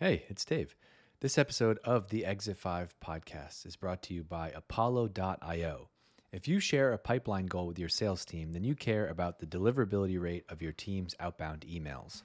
Hey, it's Dave. This episode of the Exit 5 podcast is brought to you by Apollo.io. If you share a pipeline goal with your sales team, then you care about the deliverability rate of your team's outbound emails.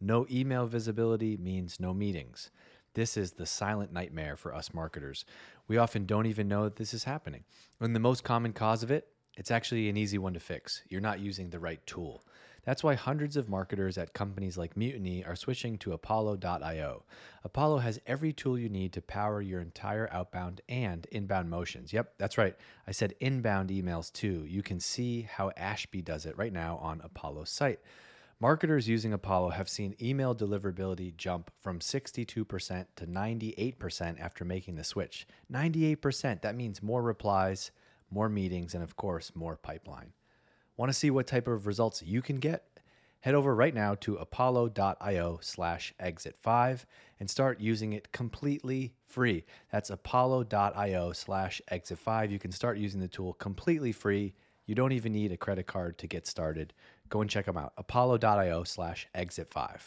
No email visibility means no meetings. This is the silent nightmare for us marketers. We often don't even know that this is happening. And the most common cause of it, it's actually an easy one to fix. You're not using the right tool. That's why hundreds of marketers at companies like Mutiny are switching to Apollo.io. Apollo has every tool you need to power your entire outbound and inbound motions. Yep, that's right. I said inbound emails too. You can see how Ashby does it right now on Apollo's site. Marketers using Apollo have seen email deliverability jump from 62% to 98% after making the switch. 98%, that means more replies, more meetings, and of course, more pipeline. Want to see what type of results you can get? Head over right now to apollo.io slash exit5 and start using it completely free. That's apollo.io slash exit5. You can start using the tool completely free. You don't even need a credit card to get started. Go and check them out. apollo.io slash exit5.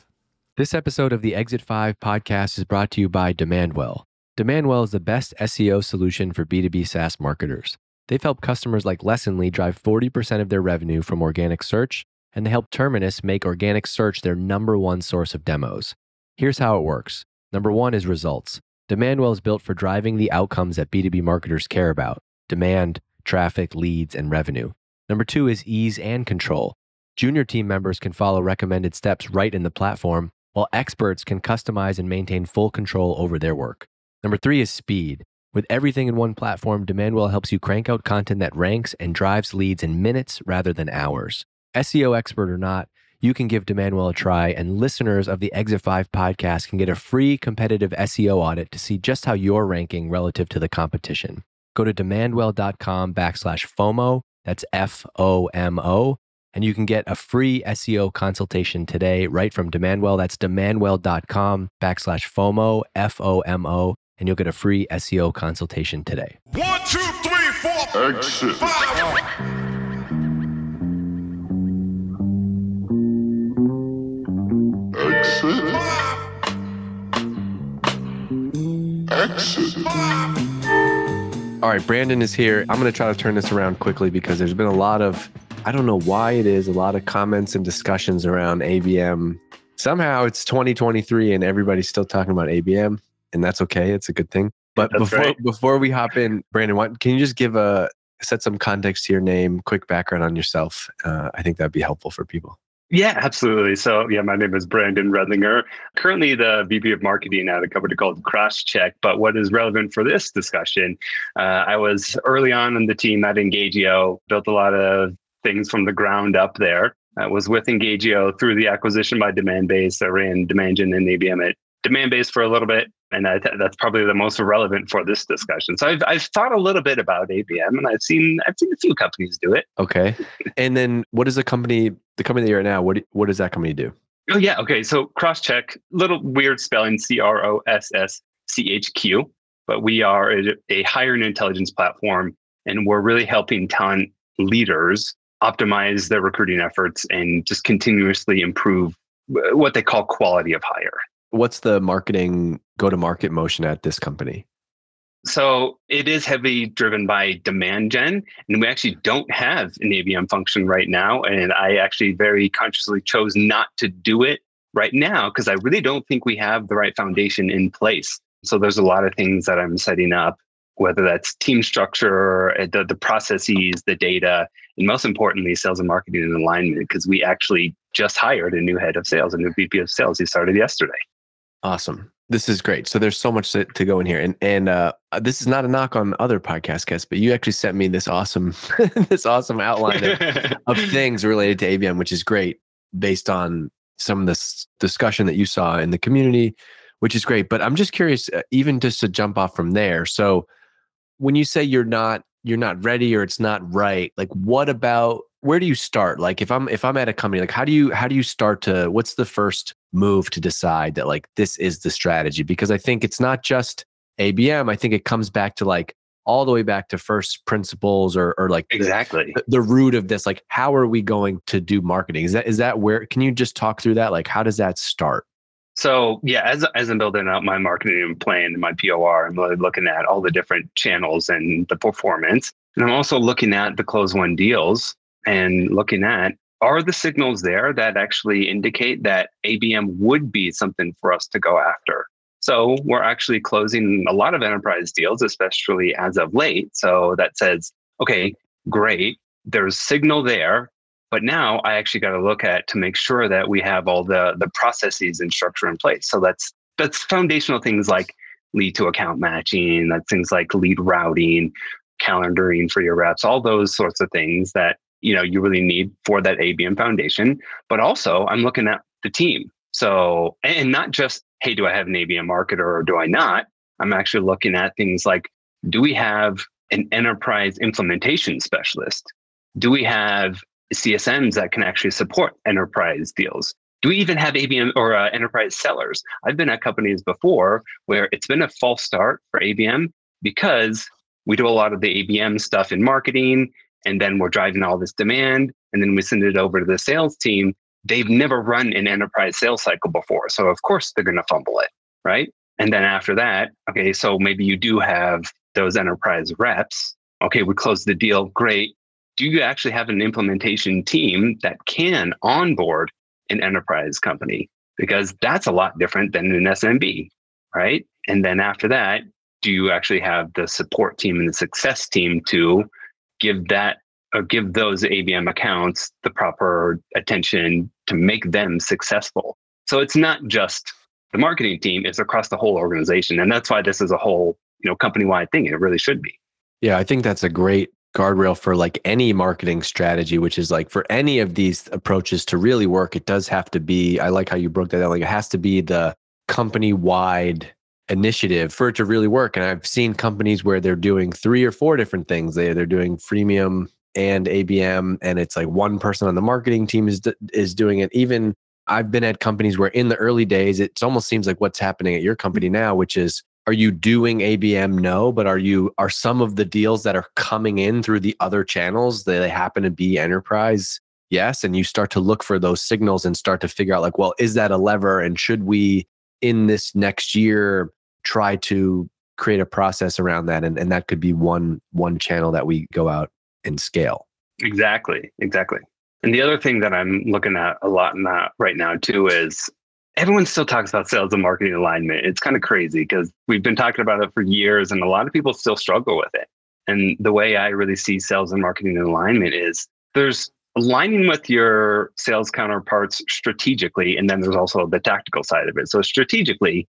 This episode of the Exit 5 podcast is brought to you by Demandwell. Demandwell is the best SEO solution for B2B SaaS marketers. They've helped customers like Lessonly drive 40% of their revenue from organic search, and they help Terminus make organic search their number one source of demos. Here's how it works number one is results. Demandwell is built for driving the outcomes that B2B marketers care about demand, traffic, leads, and revenue. Number two is ease and control. Junior team members can follow recommended steps right in the platform, while experts can customize and maintain full control over their work. Number three is speed. With everything in one platform, Demandwell helps you crank out content that ranks and drives leads in minutes rather than hours. SEO expert or not, you can give Demandwell a try, and listeners of the Exit 5 podcast can get a free competitive SEO audit to see just how you're ranking relative to the competition. Go to demandwell.com backslash FOMO, that's F O M O, and you can get a free SEO consultation today right from Demandwell. That's demandwell.com backslash FOMO, F O M O and you'll get a free SEO consultation today. One, two, three, four, Exit. five. Exit. Exit. All right, Brandon is here. I'm going to try to turn this around quickly because there's been a lot of, I don't know why it is, a lot of comments and discussions around ABM. Somehow it's 2023 and everybody's still talking about ABM, and that's okay. It's a good thing. But That's before right. before we hop in, Brandon, what, can you just give a set some context to your name, quick background on yourself? Uh, I think that'd be helpful for people. Yeah, absolutely. So, yeah, my name is Brandon Redlinger. Currently, the VP of Marketing at a company called Crosschq. But what is relevant for this discussion? Uh, I was early on in the team at Engagio, built a lot of things from the ground up there. I was with Engagio through the acquisition by Demandbase. I ran Demandgen and ABM at Demandbase for a little bit, and I th- that's probably the most relevant for this discussion. So, I've, I've thought a little bit about ABM, and I've seen I've seen a few companies do it. Okay. and then what is the company, the company that you're at now, what, what does that company do? Oh yeah, okay. So Crosschq, little weird spelling, C R O S S C H Q, but we are a, a hiring intelligence platform, and we're really helping talent leaders optimize their recruiting efforts and just continuously improve uh, what they call quality of hire. What's the marketing go to market motion at this company? So it is heavily driven by demand gen, and we actually don't have an ABM function right now. And I actually very consciously chose not to do it right now because I really don't think we have the right foundation in place. So there's a lot of things that I'm setting up, whether that's team structure, uh, the, the processes, the data, and most importantly, sales and marketing and alignment, because we actually just hired a new head of sales, a new VP of sales. He started yesterday. Awesome. This is great. So there's so much to, to go in here, and and uh, this is not a knock on other podcast guests, but you actually sent me this awesome this awesome outline of, of things related to ABM, which is great based on some of this discussion that you saw in the community, which is great. But I'm just curious, uh, even just to jump off from there. So when you say you're not you're not ready or it's not right, like what about where do you start? Like if I'm if I'm at a company, like how do you how do you start to what's the first move to decide that like this is the strategy? Because I think it's not just ABM. I think it comes back to like all the way back to first principles or or like exactly. the, the root of this. Like how are we going to do marketing? Is that is that where can you just talk through that? Like how does that start? So yeah, as as I'm building out my marketing plan and my POR, I'm really looking at all the different channels and the performance. And I'm also looking at the close won deals and looking at are the signals there that actually indicate that ABM would be something for us to go after. So we're actually closing a lot of enterprise deals, especially as of late. So that says, okay, great. There's signal there. But now I actually got to look at to make sure that we have all the the processes and structure in place. So that's that's foundational things like lead to account matching, that's things like lead routing, calendaring for your reps, all those sorts of things that you know you really need for that ABM foundation. But also I'm looking at the team. So and not just, hey, do I have an ABM marketer or do I not? I'm actually looking at things like do we have an enterprise implementation specialist? Do we have CSMs that can actually support enterprise deals? Do we even have ABM or uh, enterprise sellers? I've been at companies before where it's been a false start for ABM because we do a lot of the ABM stuff in marketing and then we're driving all this demand and then we send it over to the sales team. They've never run an enterprise sales cycle before. So, of course, they're going to fumble it, right? And then after that, okay, so maybe you do have those enterprise reps. Okay, we close the deal. Great do you actually have an implementation team that can onboard an enterprise company? Because that's a lot different than an SMB, right? And then after that, do you actually have the support team and the success team to give that or give those ABM accounts the proper attention to make them successful? So it's not just the marketing team, it's across the whole organization. And that's why this is a whole, you know, company-wide thing. It really should be. Yeah, I think that's a great guardrail for like any marketing strategy, which is like for any of these approaches to really work, it does have to be. I like how you broke that down. Like it has to be the company wide initiative for it to really work. And I've seen companies where they're doing three or four different things. They they're doing freemium and ABM, and it's like one person on the marketing team is is doing it. Even I've been at companies where in the early days, it almost seems like what's happening at your company mm-hmm. now, which is are you doing ABM? No, but are you are some of the deals that are coming in through the other channels they happen to be enterprise? Yes, and you start to look for those signals and start to figure out like, well, is that a lever and should we in this next year try to create a process around that and, and that could be one one channel that we go out and scale. Exactly. Exactly. And the other thing that I'm looking at a lot in that right now too is everyone still talks about sales and marketing alignment. It's kind of crazy because we've been talking about it for years and a lot of people still struggle with it. And the way I really see sales and marketing alignment is there's aligning with your sales counterparts strategically, and then there's also the tactical side of it. So, strategically,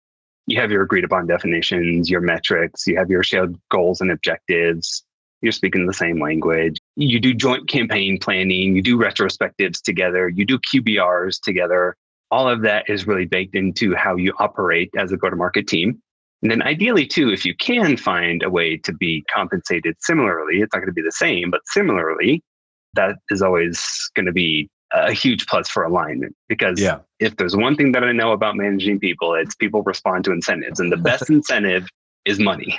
you have your agreed upon definitions, your metrics, you have your shared goals and objectives. You're speaking the same language. You do joint campaign planning, you do retrospectives together, you do QBRs together all of that is really baked into how you operate as a go to market team. And then ideally, too, if you can find a way to be compensated similarly, it's not going to be the same, but similarly, that is always going to be a huge plus for alignment. Because yeah. if there's one thing that I know about managing people, it's people respond to incentives. And the best incentive is money.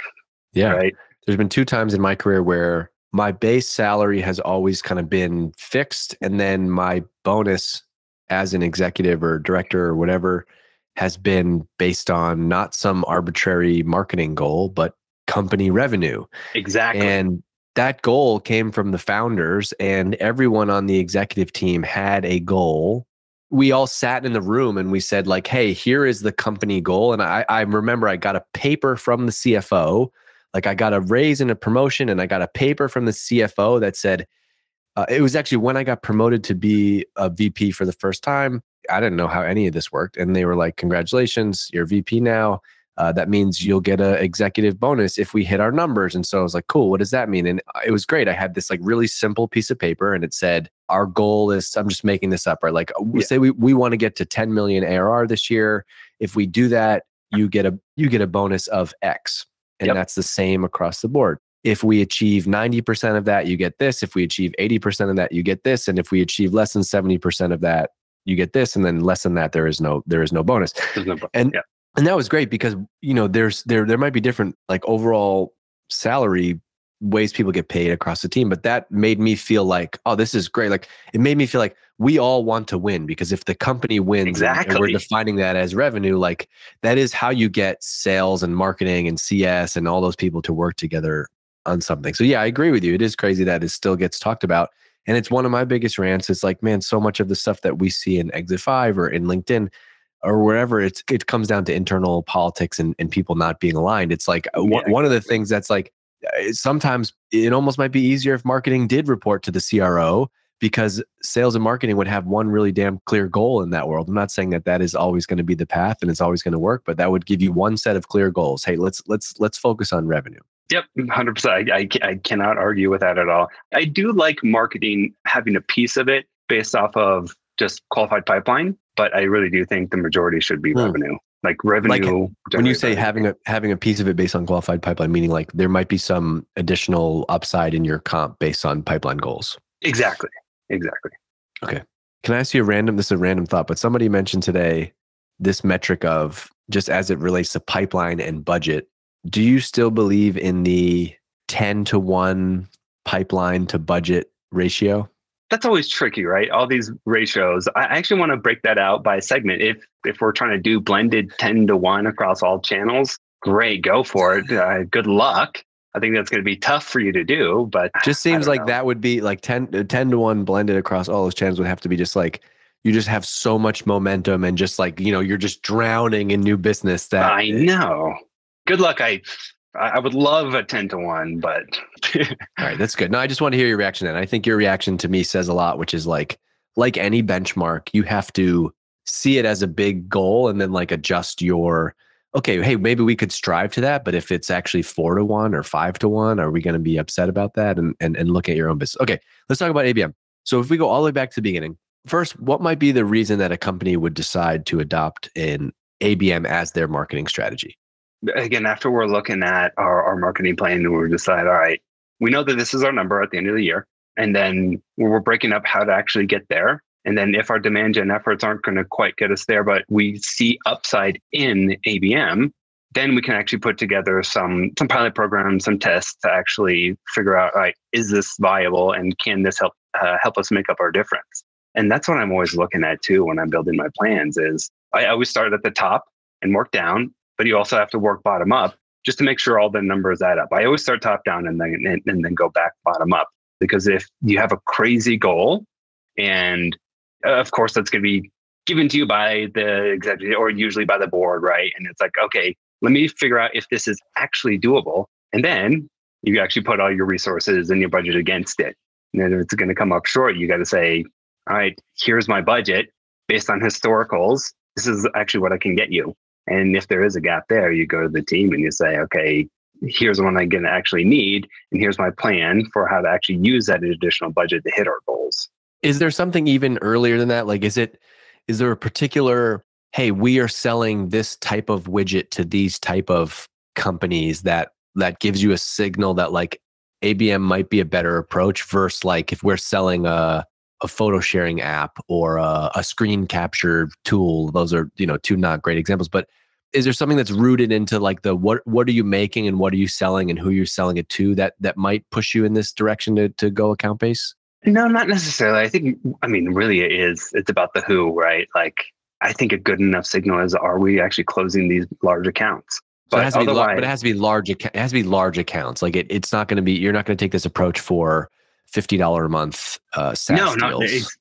Yeah. Right. There's been two times in my career where my base salary has always kind of been fixed. And then my bonus as an executive or director or whatever has been based on not some arbitrary marketing goal, but company revenue. Exactly. And that goal came from the founders, and everyone on the executive team had a goal. We all sat in the room and we said, like, hey, here is the company goal. And I, I remember I got a paper from the CFO. Like I got a raise and a promotion, and I got a paper from the CFO that said, uh, it was actually when I got promoted to be a VP for the first time. I didn't know how any of this worked. And they were like, Congratulations, you're VP now. Uh, that means you'll get an executive bonus if we hit our numbers. And so I was like, cool, what does that mean? And uh, it was great. I had this like really simple piece of paper and it said, our goal is, I'm just making this up, right? Like we yeah. say we, we want to get to 10 million ARR this year. If we do that, you get a, you get a bonus of X. And yep. that's the same across the board if we achieve 90% of that, you get this. If we achieve 80% of that, you get this. And if we achieve less than 70% of that, you get this. And then less than that, there is no, there is no bonus. No, bonus. and, yeah. And that was great because, you know, there's, there, there might be different like overall salary ways people get paid across the team, but that made me feel like, oh, this is great. Like it made me feel like we all want to win because if the company wins and, we're defining that as revenue, like that is how you get sales and marketing and CS and all those people to work together on something. So yeah, I agree with you. It is crazy that it still gets talked about. And it's one of my biggest rants. It's like, man, so much of the stuff that we see in Exit Five or in LinkedIn or wherever, it's it comes down to internal politics and, and people not being aligned. It's like uh, one, one of the things that's like uh, sometimes it almost might be easier if marketing did report to the CRO because sales and marketing would have one really damn clear goal in that world. I'm not saying that that is always going to be the path and it's always going to work, but that would give you one set of clear goals. Hey, let's let's let's focus on revenue. Yep, 100%. I, I, I cannot argue with that at all. I do like marketing having a piece of it based off of just qualified pipeline, but I really do think the majority should be Hmm. revenue. Like revenue. when you say having a having a piece of it based on qualified pipeline, meaning like there might be some additional upside in your comp based on pipeline goals. Exactly. Exactly. Okay. Can I ask you a random? This is a random thought, but somebody mentioned today this metric of just as it relates to pipeline and budget. Do you still believe in the ten to one pipeline to budget ratio? That's always tricky, right? All these ratios. I actually want to break that out by segment. If if we're trying to do blended 10 to 1 across all channels, great, go for it. Uh, good luck. I think that's going to be tough for you to do, but Just seems like know. that would be like 10, uh, 10 to one blended across all those channels would have to be just like you just have so much momentum and just like you know you're just drowning in new business that I know. Good luck. I I would love a 10 to 1, but All right, that's good. No, I just want to hear your reaction. And I think your reaction to me says a lot, which is like, like any benchmark, you have to see it as a big goal and then like adjust your. Okay, hey, maybe we could strive to that, but if it's actually four to one or five to one, are we going to be upset about that? And and and look at your own business. Okay, let's talk about ABM. So if we go all the way back to the beginning, first, what might be the reason that a company would decide to adopt an ABM as their marketing strategy? Again, after we're looking at our, our marketing plan, we decide, all right, we know that this is our number at the end of the year. And then we're breaking up how to actually get there. And then if our demand gen efforts aren't going to quite get us there, but we see upside in ABM, then we can actually put together some some pilot programs, some tests to actually figure out, all right, is this viable and can this help uh, help us make up our difference? And that's what I'm always looking at too when I'm building my plans. Is I always start at the top and work down, but you also have to work bottom up just to make sure all the numbers add up. I always start top down and then and, and then go back bottom up because if you have a crazy goal, and uh, of course that's going to be given to you by the executive or usually by the board, right? And it's like, okay, let me figure out if this is actually doable, and then you actually put all your resources and your budget against it. And if it's going to come up short, you got to say, all right, here's my budget based on historicals. This is actually what I can get you. And if there is a gap there, you go to the team and you say, okay, here's what I'm going to actually need. And here's my plan for how to actually use that additional budget to hit our goals. is there something even earlier than that like is it is there a particular hey we are selling this type of widget to these type of companies that that gives you a signal that like abm might be a better approach versus like if we're selling a a photo sharing app or a, a screen capture tool those are you know two not great examples but is there something that's rooted into like the what what are you making and what are you selling and who you're selling it to that that might push you in this direction to, to go account base No, not necessarily. I think, I mean, really it is, it's about the who, right? Like, I think a good enough signal is are we actually closing these large accounts? So it has to be, lar- but it has to be large. It has to be large accounts. Like it, it's not going to be. You're not going to take this approach for fifty dollar a month uh, SaaS no, no, deals. ex-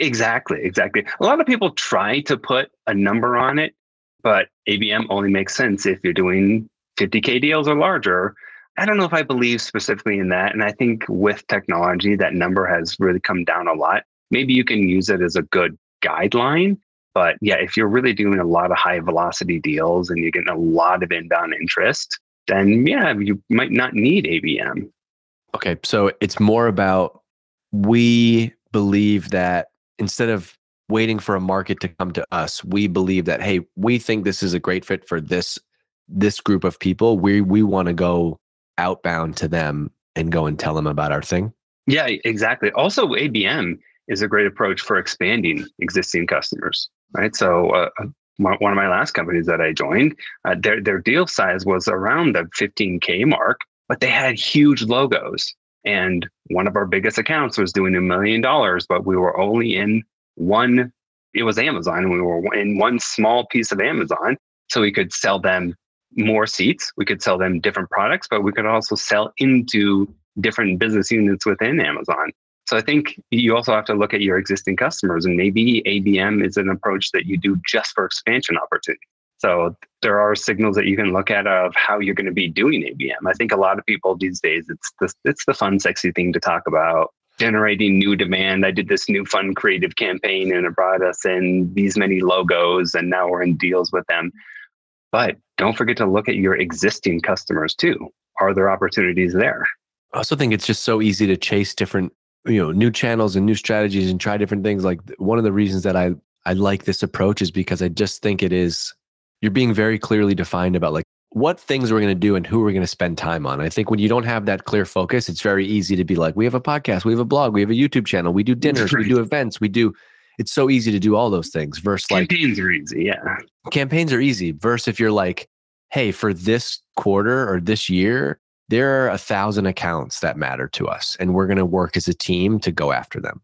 exactly, exactly. A lot of people try to put a number on it, but ABM only makes sense if you're doing 50K deals or larger. I don't know if I believe specifically in that. And I think with technology, that number has really come down a lot. Maybe you can use it as a good guideline. But yeah, if you're really doing a lot of high velocity deals and you're getting a lot of inbound interest, then yeah, you might not need ABM. Okay, so it's more about we believe that instead of waiting for a market to come to us, we believe that hey, we think this is a great fit for this this group of people. We we want to go outbound to them and go and tell them about our thing. Yeah, exactly. Also, ABM is a great approach for expanding existing customers, right? So, uh, one one of my last companies that I joined, uh, their their deal size was around the 15k mark, but they had huge logos. And one of our biggest accounts was doing a million dollars, but we were only in one, it was Amazon, we were in one small piece of Amazon. So we could sell them more seats, we could sell them different products, but we could also sell into different business units within Amazon. So I think you also have to look at your existing customers, and maybe ABM is an approach that you do just for expansion opportunity. So there are signals that you can look at of how you're going to be doing ABM. I think a lot of people these days it's the it's the fun, sexy thing to talk about. Generating new demand. I did this new fun creative campaign and it brought us in these many logos, and now we're in deals with them. But don't forget to look at your existing customers too. Are there opportunities there? I also think it's just so easy to chase different, you know, new channels and new strategies and try different things. Like one of the reasons that I I like this approach is because I just think it is you're being very clearly defined about like what things we're going to do and who we're going to spend time on. I think when you don't have that clear focus, it's very easy to be like, we have a podcast, we have a blog, we have a YouTube channel, we do dinners, we do events, we do. It's so easy to do all those things. Versus like campaigns are easy, yeah. Campaigns are easy. Versus if you're like, hey, for this quarter or this year, there are a thousand accounts that matter to us, and we're going to work as a team to go after them.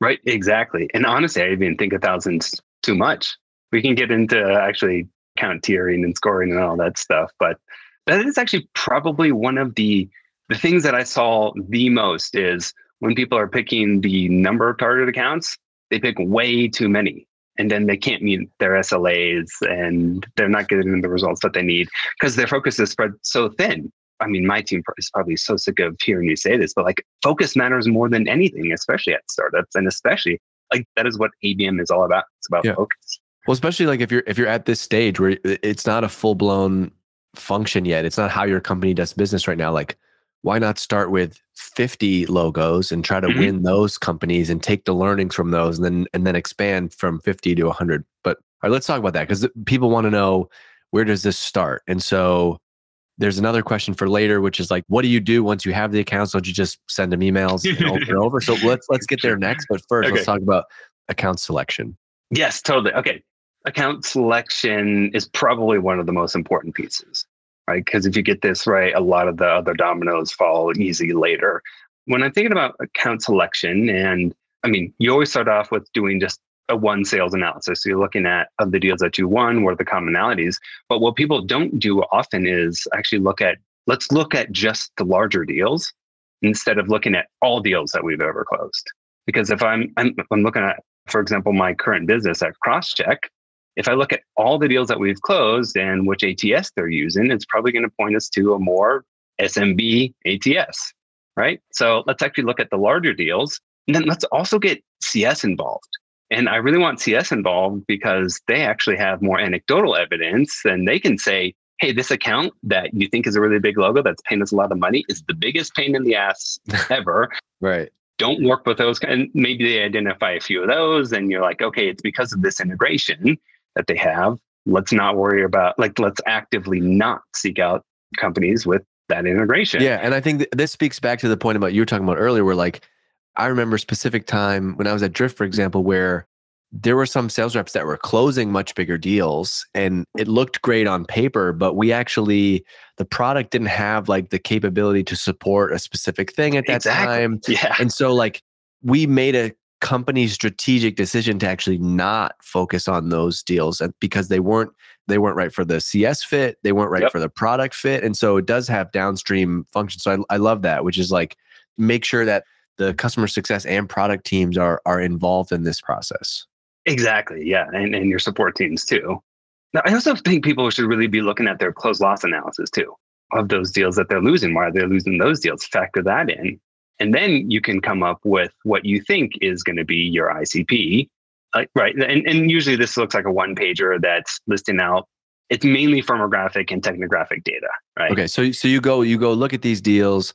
Right, exactly. And honestly, I even think a thousand's too much. We can get into actually count tiering and scoring and all that stuff. But that is actually probably one of the the things that I saw the most is when people are picking the number of target accounts, they pick way too many. And then they can't meet their SLAs and they're not getting the results that they need because their focus is spread so thin. I mean, my team is probably so sick of hearing you say this, but like focus matters more than anything, especially at startups. And especially like that is what ABM is all about. It's about yeah. focus. Well, especially like if you're if you're at this stage where it's not a full blown function yet, it's not how your company does business right now. Like, why not start with 50 logos and try to mm-hmm. win those companies and take the learnings from those and then and then expand from 50 to 100. But all right, let's talk about that because people want to know where does this start. And so there's another question for later, which is like, what do you do once you have the accounts? Don't you just send them emails and over and over? So let's let's get there next. But first, okay. let's talk about account selection. Yes, totally. Okay account selection is probably one of the most important pieces, right? Because if you get this right, a lot of the other dominoes fall easy later. When I'm thinking about account selection, and I mean, you always start off with doing just a one sales analysis. So you're looking at of the deals that you won, what are the commonalities? But what people don't do often is actually look at let's look at just the larger deals instead of looking at all deals that we've ever closed. Because if I'm I'm, I'm looking at, for example, my current business at Crosschq, if I look at all the deals that we've closed and which ATS they're using, it's probably going to point us to a more SMB ATS, right? So let's actually look at the larger deals. And then let's also get CS involved. And I really want CS involved because they actually have more anecdotal evidence and they can say, hey, this account that you think is a really big logo that's paying us a lot of money is the biggest pain in the ass ever. right. Don't work with those. And maybe they identify a few of those and you're like, okay, it's because of this integration that they have. Let's not worry about like let's actively not seek out companies with that integration. Yeah, and I think th- this speaks back to the point about you were talking about earlier, where like I remember a specific time when I was at Drift, for example, where there were some sales reps that were closing much bigger deals and it looked great on paper but we actually the product didn't have like the capability to support a specific thing at that exactly. time yeah and so like we made a company's strategic decision to actually not focus on those deals because they weren't they weren't right for the CS fit, they weren't right yep. for the product fit, and so it does have downstream functions. So I, I love that, which is like make sure that the customer success and product teams are are involved in this process. Exactly, yeah, and and your support teams too. Now, I also think people should really be looking at their close loss analysis too of those deals that they're losing. Why are they losing those deals? Factor that in. And then you can come up with what you think is going to be your ICP. Uh, right. And, and usually this looks like a one pager that's listing out it's mainly firmographic and technographic data, right? Okay, so so you go you go look at these deals,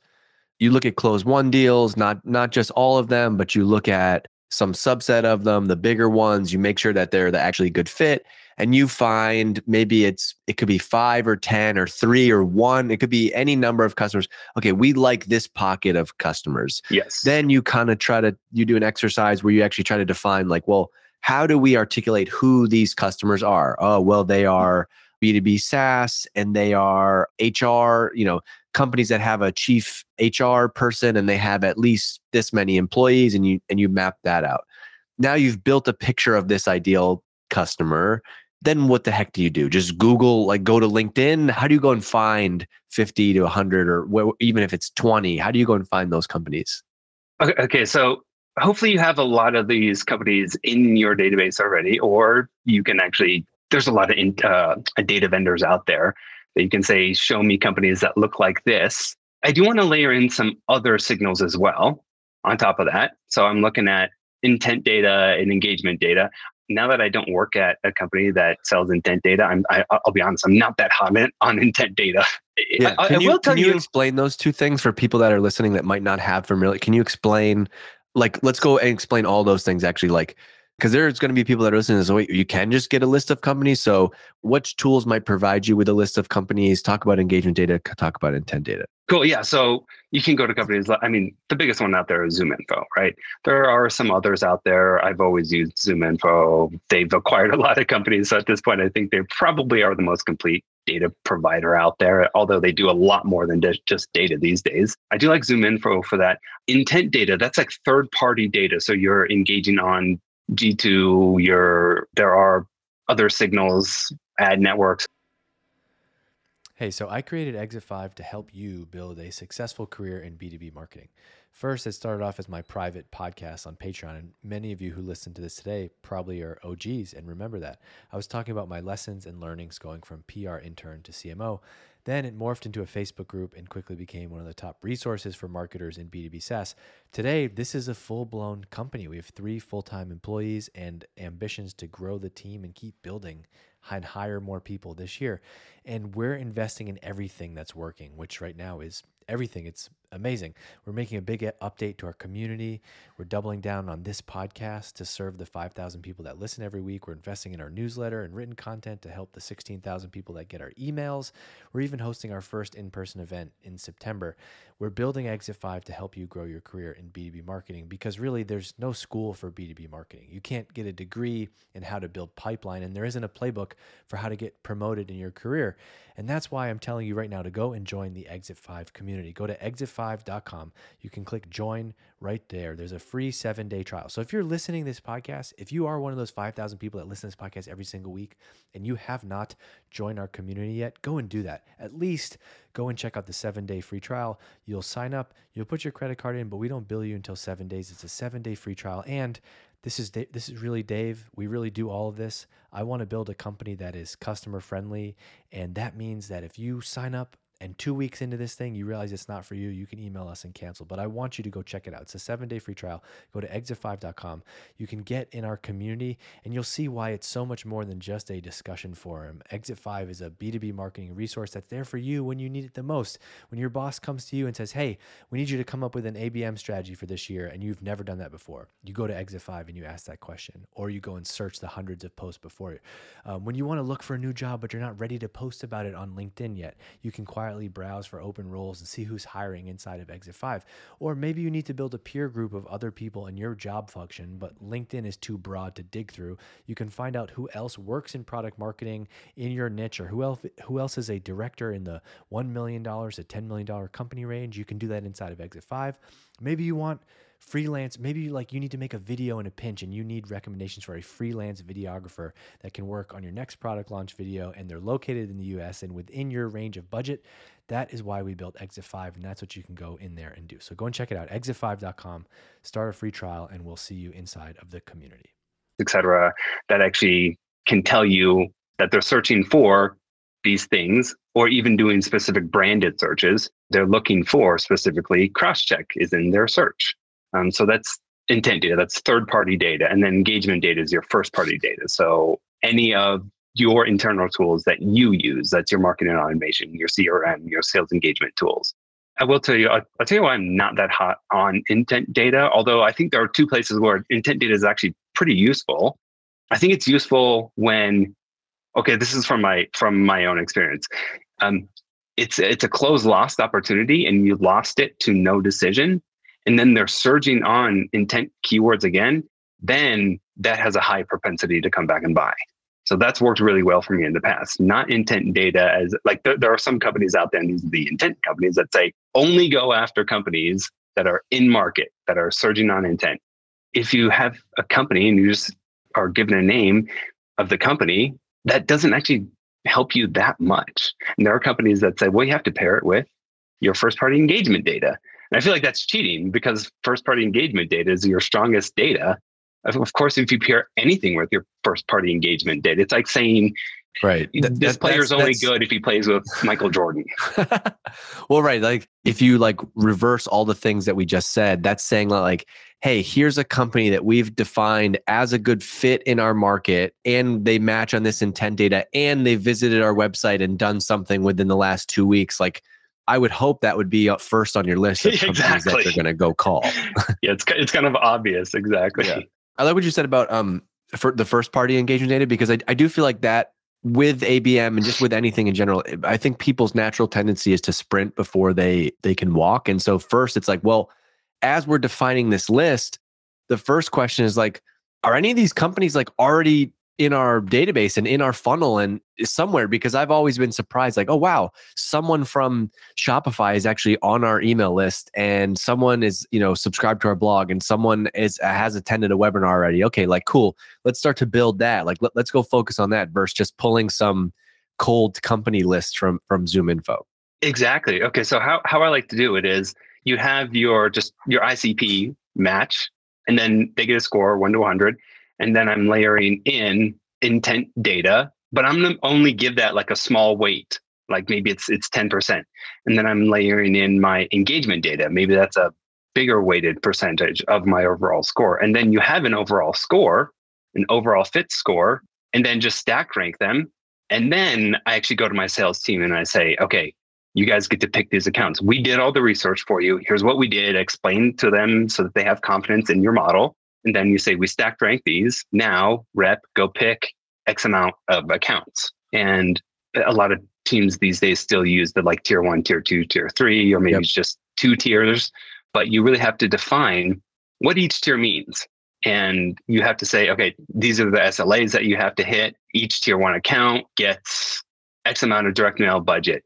you look at close won deals, not not just all of them, but you look at some subset of them, the bigger ones. You make sure that they're the actually good fit, and you find maybe it's it could be five or ten or three or one it could be any number of customers okay we like this pocket of customers. Yes. Then you kind of try to you do an exercise where you actually try to define like well how do we articulate who these customers are? Oh well they are b2b saas and they are hr you know companies that have a chief hr person and they have at least this many employees and you and you map that out. Now you've built a picture of this ideal customer then what the heck do you do just google like go to linkedin how do you go and find 50 to 100 or wh- even if it's 20 how do you go and find those companies Okay, okay, so hopefully you have a lot of these companies in your database already, or you can actually. There's a lot of in, uh, data vendors out there that you can say, "Show me companies that look like this." I do want to layer in some other signals as well on top of that. So I'm looking at intent data and engagement data. Now that I don't work at a company that sells intent data, I'm, I, I'll be honest, I'm not that hot on, on intent data. yeah I, can I you, will tell can you you, explain those two things for people that are listening that might not have familiar can you explain like let's go and explain all those things actually like because there's going to be people that are listening to this wait you can just get a list of companies so which tools might provide you with a list of companies talk about engagement data talk about intent data Cool. Yeah. So you can go to companies. I mean, the biggest one out there is ZoomInfo, right? There are some others out there. I've always used ZoomInfo. They've acquired a lot of companies. So at this point, I think they probably are the most complete data provider out there, although they do a lot more than just- data these days. I do like ZoomInfo for that. Intent data, that's like third party data. So you're engaging on G2, you're, there are other signals, ad networks. Hey, so I created Exit 5 to help you build a successful career in B2B marketing. First, it started off as my private podcast on Patreon, and many of you who listen to this today probably are OGs and remember that. I was talking about my lessons and learnings going from PR intern to CMO. Then it morphed into a Facebook group and quickly became one of the top resources for marketers in B2B SaaS. Today, this is a full blown company. We have three full time employees and ambitions to grow the team and keep building and hire more people this year. And we're investing in everything that's working, which right now is everything. It's amazing. We're making a big update to our community. We're doubling down on this podcast to serve the 5,000 people that listen every week. We're investing in our newsletter and written content to help the 16,000 people that get our emails. We're even hosting our first in person event in September. We're building Exit 5 to help you grow your career in B2B marketing because really there's no school for B2B marketing. You can't get a degree in how to build pipeline, and there isn't a playbook for how to get promoted in your career. And that's why I'm telling you right now to go and join the Exit 5 community. Go to exit5.com. You can click join right there. There's a free seven day trial. So if you're listening to this podcast, if you are one of those 5,000 people that listen to this podcast every single week and you have not joined our community yet, go and do that. At least go and check out the seven day free trial. You'll sign up, you'll put your credit card in, but we don't bill you until seven days. It's a seven day free trial. And this is this is really Dave. We really do all of this. I want to build a company that is customer friendly, and that means that if you sign up and two weeks into this thing you realize it's not for you, you can email us and cancel. But I want you to go check it out. It's a seven day free trial. Go to exit5.com. You can get in our community, and you'll see why it's so much more than just a discussion forum. Exit 5 is a B2B marketing resource that's there for you when you need it the most. When your boss comes to you and says, Hey, we need you to come up with an ABM strategy for this year, and you've never done that before, you go to Exit 5 and you ask that question, or you go and search the hundreds of posts before you. Um, when you want to look for a new job, but you're not ready to post about it on LinkedIn yet, you can quietly browse for open roles and see who's hiring inside of Exit 5. Or maybe you need to build a peer group of other people in your job function, but LinkedIn is too broad to dig through. You can find out who else works in product marketing in your niche or who else who else is a director in the $1 million to $10 million company range. You can do that inside of Exit 5. Maybe you want freelance maybe like you need to make a video in a pinch and you need recommendations for a freelance videographer that can work on your next product launch video and they're located in the US and within your range of budget that is why we built exit 5 and that's what you can go in there and do so go and check it out exit5.com start a free trial and we'll see you inside of the community et cetera, that actually can tell you that they're searching for these things or even doing specific branded searches. They're looking for specifically Crosschq is in their search. Um, so that's intent data, that's third party data. And then engagement data is your first party data. So any of your internal tools that you use, that's your marketing automation, your CRM, your sales engagement tools. I will tell you, I'll, tell you why I'm not that hot on intent data, although I think there are two places where intent data is actually pretty useful. I think it's useful when, okay, this is from my from my own experience. Um, it's it's a closed lost opportunity, and you lost it to no decision, and then they're surging on intent keywords again. Then that has a high propensity to come back and buy. So that's worked really well for me in the past. Not intent data as like there, there are some companies out there, and these are the intent companies that say only go after companies that are in market that are surging on intent. if you have a company and you just are given a name of the company, that doesn't actually help you that much. And there are companies that say, well, you have to pair it with your first party engagement data. And I feel like that's cheating because first party engagement data is your strongest data. Of course, if you pair anything with your first party engagement data, it's like saying Right. Th- this that- player's that's- only that's- good if he plays with Michael Jordan. well, right. Like if you like reverse all the things that we just said, that's saying like, hey, here's a company that we've defined as a good fit in our market and they match on this intent data and they visited our website and done something within the last two weeks. Like I would hope that would be up first on your list of companies that Exactly. they're going to go call. yeah, it's it's kind of obvious, exactly. Yeah. I like what you said about um for the first party engagement data because I, I do feel like that with ABM and just with anything in general, I think people's natural tendency is to sprint before they they can walk. And so first it's like, well, as we're defining this list, the first question is like, are any of these companies like already in our database and in our funnel and somewhere? Because I've always been surprised, like, oh wow, someone from Shopify is actually on our email list and someone is, you know, subscribed to our blog and someone is uh, has attended a webinar already. Okay, like cool. Let's start to build that. Like let, let's go focus on that versus just pulling some cold company list from from ZoomInfo. Exactly. Okay. So how, how I like to do it is you have your just your ICP match, and then they get a score one to 100. And then I'm layering in intent data, but I'm to only give that like a small weight, like maybe it's it's 10%. And then I'm layering in my engagement data. Maybe that's a bigger weighted percentage of my overall score. And then you have an overall score, an overall fit score, and then just stack rank them. And then I actually go to my sales team and I say, okay, you guys get to pick these accounts. We did all the research for you. Here's what we did. Explain to them so that they have confidence in your model. And then you say, we stacked rank these. Now, rep, go pick X amount of accounts. And a lot of teams these days still use the like tier one, tier two, tier three, or maybe Yep. it's just two tiers. But you really have to define what each tier means. And you have to say, okay, these are the SLAs that you have to hit. Each tier one account gets X amount of direct mail budget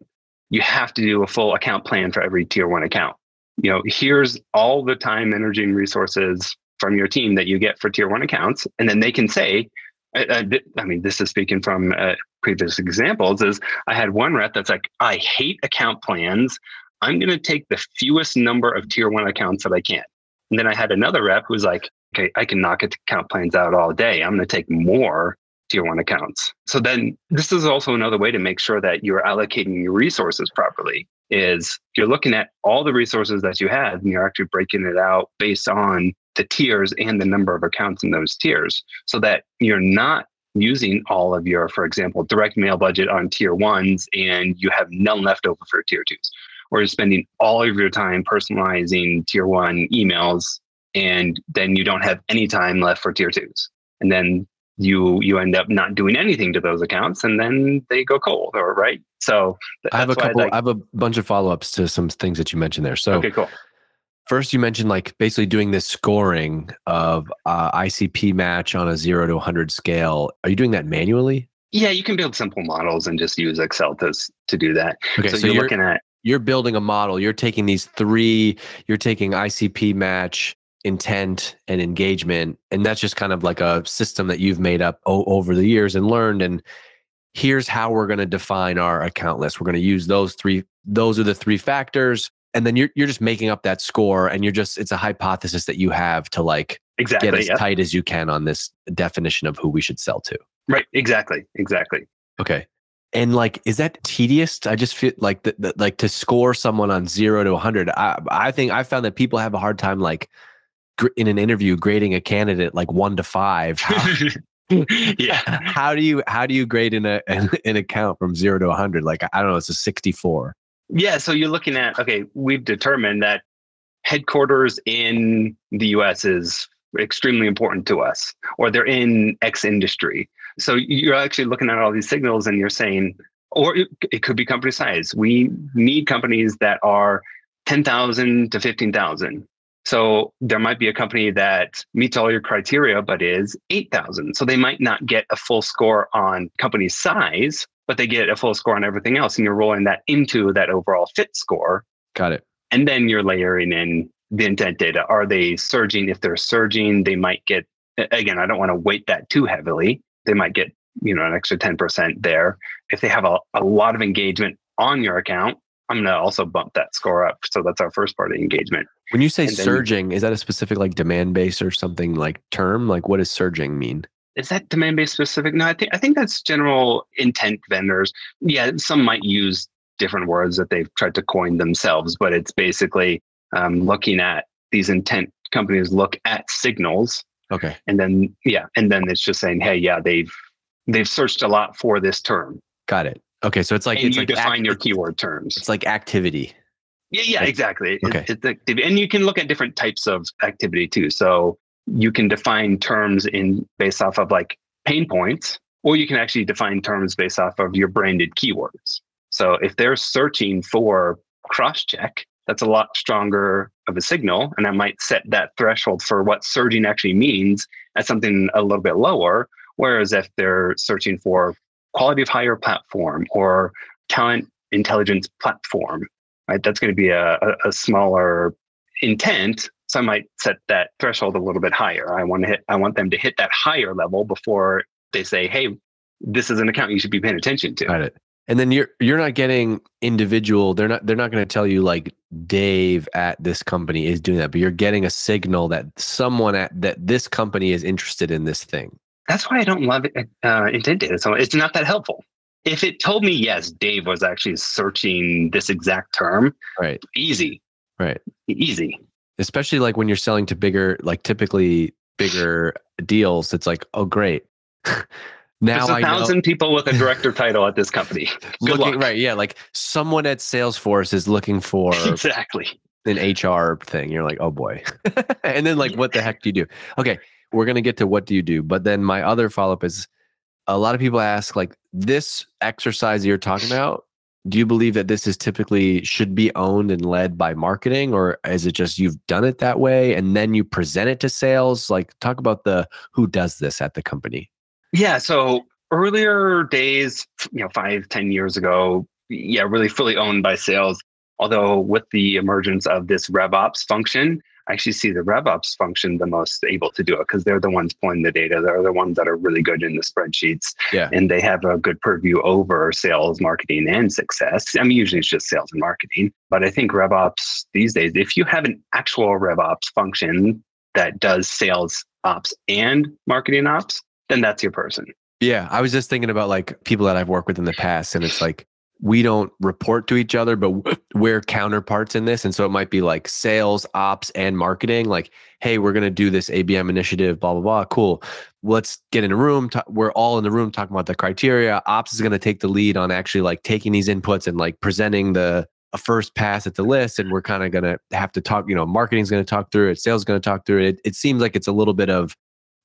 you have to do a full account plan for every tier one account. You know, here's all the time, energy, and resources from your team that you get for tier one accounts. And then they can say, I, I, I mean, this is speaking from uh, previous examples, is I had one rep that's like, I hate account plans. I'm going to take the fewest number of tier one accounts that I can. And then I had another rep who's like, okay, I can knock account plans out all day. I'm going to take more tier one accounts. So then this is also another way to make sure that you're allocating your resources properly is you're looking at all the resources that you have and you're actually breaking it out based on the tiers and the number of accounts in those tiers so that you're not using all of your, for example, direct mail budget on tier ones and you have none left over for tier twos. Or you're spending all of your time personalizing tier one emails and then you don't have any time left for tier twos. And then you you end up not doing anything to those accounts and then they go cold or right so I have a couple like- I have a bunch of follow-ups to some things that you mentioned there. So okay cool First, you mentioned like basically doing this scoring of uh, ICP match on a zero to 100 scale. Are you doing that manually? yeah you can build simple models and just use excel to to do that Okay, so, so, you're, you're, looking at you're building a model. You're taking these three, you're taking ICP match, intent, and engagement. And that's just kind of like a system that you've made up o- over the years and learned. And here's how we're going to define our account list. We're going to use those three, those are the three factors. And then you're, you're just making up that score and you're just, it's a hypothesis that you have to like exactly get as yeah. tight as you can on this definition of who we should sell to. right exactly exactly Okay. And like, is that tedious? I just feel like the, the, like to score someone on zero to 100. I, I think I found that people have a hard time like gr- in an interview grading a candidate like one to five. How, yeah how do you how do you grade in a an, an account from zero to 100? Like I don't know, it's a 64. Yeah, so you're looking at okay, we've determined that headquarters in the US is extremely important to us, or they're in X industry. So you're actually looking at all these signals and you're saying, or it, it could be company size. We need companies that are 10,000 to 15,000. So there might be a company that meets all your criteria, but is 8,000. So they might not get a full score on company size, but they get a full score on everything else. And you're rolling that into that overall fit score. Got it. And then you're layering in the intent data. Are they surging? If they're surging, they might get, again, I don't want to weight that too heavily. They might get, you know, an extra 10% there. If they have a, a lot of engagement on your account, I'm going to also bump that score up. So that's our first part of engagement. When you say And then- surging, is that a specific like Demandbase or something like term? Like what does surging mean? Is that Demandbase specific? No, I think I think that's general intent vendors. Yeah, some might use different words that they've tried to coin themselves, but it's basically um, looking at these intent companies look at signals Okay. and then yeah and then it's just saying hey yeah they've they've searched a lot for this term Got it. Okay. So it's like and it's you like define act- your keyword terms It's like activity. yeah yeah exactly okay. it's and you can look at different types of activity too so you can define terms in based off of like pain points or you can actually define terms based off of your branded keywords. So if they're searching for Crosschq that's a lot stronger of a signal and that might set that threshold for what surging actually means at something a little bit lower. Whereas if they're searching for quality of hire platform or talent intelligence platform right that's going to be a, a smaller intent so i might set that threshold a little bit higher i want to hit i want them to hit that higher level before they say hey this is an account you should be paying attention to Got it. And then you're you're not getting individual. They're not they're not going to tell you like Dave at this company is doing that, but you're getting a signal that someone at that this company is interested in this thing. that's why I don't love it, uh, intent data. So it's not that helpful. If it told me yes, Dave was actually searching this exact term, Right. easy, Right. easy. Especially like when you're selling to bigger, like typically bigger deals. It's like, oh great. now There's a I know. thousand people with a director title at this company. Good looking luck. right yeah like someone at salesforce is looking for exactly. an hr thing you're like oh boy and then like what the heck do you do okay we're going to get to what do you do but then my other follow-up is a lot of people ask like this exercise you're talking about do you believe that this is typically should be owned and led by marketing or is it just you've done it that way and then you present it to sales like talk about the who does this at the company Yeah. So earlier days, you know, five, ten years ago, yeah, really fully owned by sales. Although with the emergence of this RevOps function, I actually see the RevOps function the most able to do it because they're the ones pulling the data. They're the ones that are really good in the spreadsheets. Yeah. And they have a good purview over sales, marketing, and success. I mean, usually it's just sales and marketing. But I think RevOps these days, if you have an actual RevOps function that does sales ops and marketing ops, then that's your person. Yeah, I was just thinking about like people that I've worked with in the past, and it's like we don't report to each other, but we're counterparts in this. And so it might be like sales, ops, and marketing. Like, hey, we're going to do this ABM initiative, blah, blah, blah. Cool. Let's get in a room. we're all in the room talking about the criteria. Ops is going to take the lead on actually like taking these inputs and like presenting the a first pass at the list. And we're kind of going to have to talk, you know, marketing's going to talk through it, sales is going to talk through it. it. It seems like it's a little bit of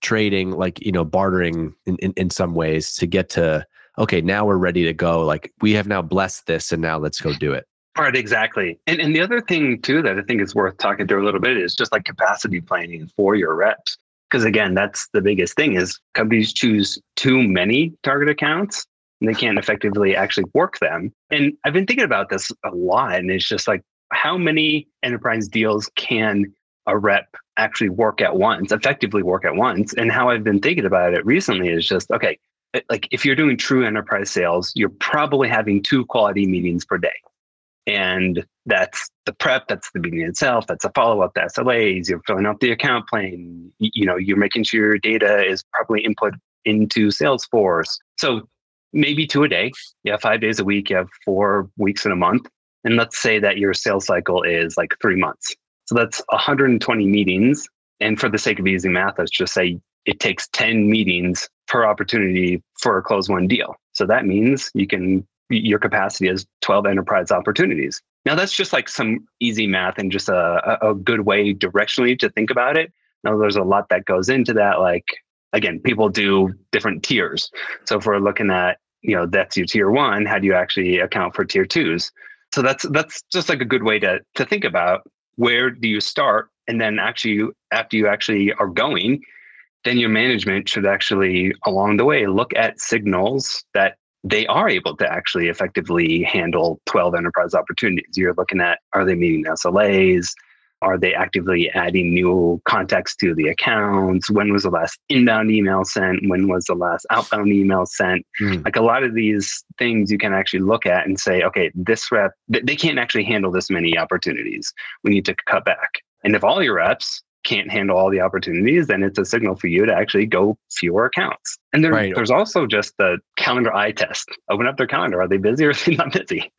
trading, like, you know, bartering in, in, in some ways to get to, okay, now we're ready to go. Like we have now blessed this and now let's go do it. Right, exactly. And and the other thing too that I think is worth talking through a little bit is just like capacity planning for your reps. Because again, that's the biggest thing is companies choose too many target accounts and they can't effectively actually work them. And I've been thinking about this a lot, and it's just like how many enterprise deals can a rep actually work at once, effectively work at once? And how I've been thinking about it recently is just okay, like if you're doing true enterprise sales, you're probably having two quality meetings per day. And that's the prep, that's the meeting itself, that's a follow up, the SLAs, you're filling out the account plan, you know, you're making sure your data is properly input into Salesforce. So maybe two a day. You have five days a week, you have four weeks in a month. And let's say that your sales cycle is like three months. So that's 120 meetings. And for the sake of easy math, let's just say it takes 10 meetings per opportunity for a close won deal. So that means you can your capacity is 12 enterprise opportunities. Now that's just like some easy math and just a, a good way directionally to think about it. Now there's a lot that goes into that. Like again, people do different tiers. So if we're looking at, you know, that's your tier one, how do you actually account for tier twos? So that's that's just like a good way to to think about where do you start and then actually after you actually are going then your management should actually along the way look at signals that they are able to actually effectively handle 12 enterprise opportunities you're looking at are they meeting slas Are they actively adding new contacts to the accounts? When was the last inbound email sent? When was the last outbound email sent? Hmm. Like a lot of these things you can actually look at and say, okay, this rep, they can't actually handle this many opportunities. We need to cut back. And if all your reps can't handle all the opportunities, then it's a signal for you to actually go fewer accounts. And there, Right. there's also just the calendar eye test. Open up their calendar. Are they busy or are they not busy?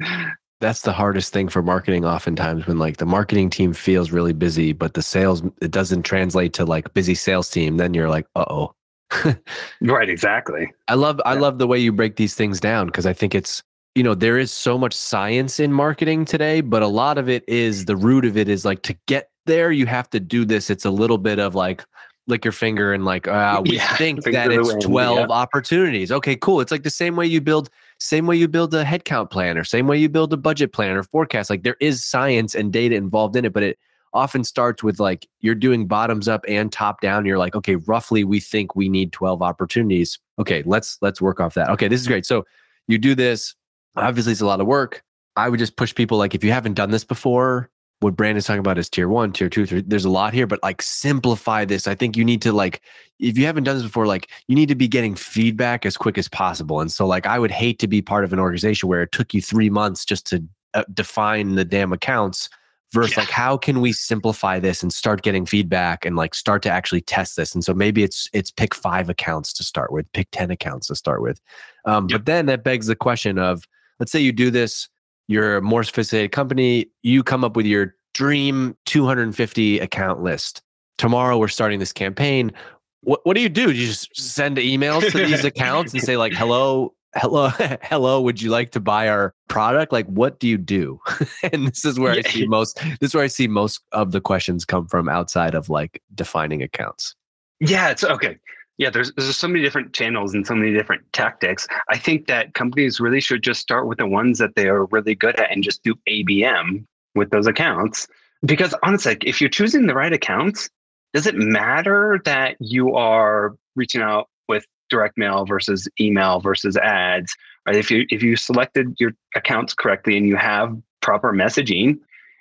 That's the hardest thing for marketing oftentimes when like the marketing team feels really busy, but the sales it doesn't translate to like busy sales team. Then you're like, uh oh. right, exactly. I love I love the way you break these things down because I think it's you know there is so much science in marketing today, but a lot of it is the root of it is like to get there you have to do this. It's a little bit of like lick your finger and like uh, we Yeah, think that it's wind, 12 yeah. opportunities. Okay, cool. It's like the same way you build same way you build a headcount plan or same way you build a budget plan or forecast. Like there is science and data involved in it, but it often starts with like you're doing bottoms up and top down. You're like, okay, roughly we think we need 12 opportunities. Okay, let's let's work off that. Okay, this is great. So you do this. Obviously, it's a lot of work. I would just push people like if you haven't done this before, what Brandon's talking about is tier one, tier two, three. There's a lot here, but like simplify this. I think you need to like, if you haven't done this before, like you need to be getting feedback as quick as possible. And so, like, I would hate to be part of an organization where it took you three months just to uh, define the damn accounts versus Yeah. like how can we simplify this and start getting feedback and like start to actually test this and so maybe it's it's pick five accounts to start with pick 10 accounts to start with um, Yep. but then that begs the question of let's say you do this you're a more sophisticated company you come up with your dream 250 account list. Tomorrow we're starting this campaign. What, what do you do? Do you just send emails to these accounts and say like hello hello hello would you like to buy our product? Like what do you do? And this is where i see most this is where i see most of the questions come from outside of like defining accounts. Yeah, it's okay. Yeah, there's there's so many different channels and so many different tactics. I think that companies really should just start with the ones that they are really good at and just do ABM with those accounts. Because honestly, if you're choosing the right accounts, does it matter that you are reaching out with direct mail versus email versus ads? Right? If you if you selected your accounts correctly and you have proper messaging,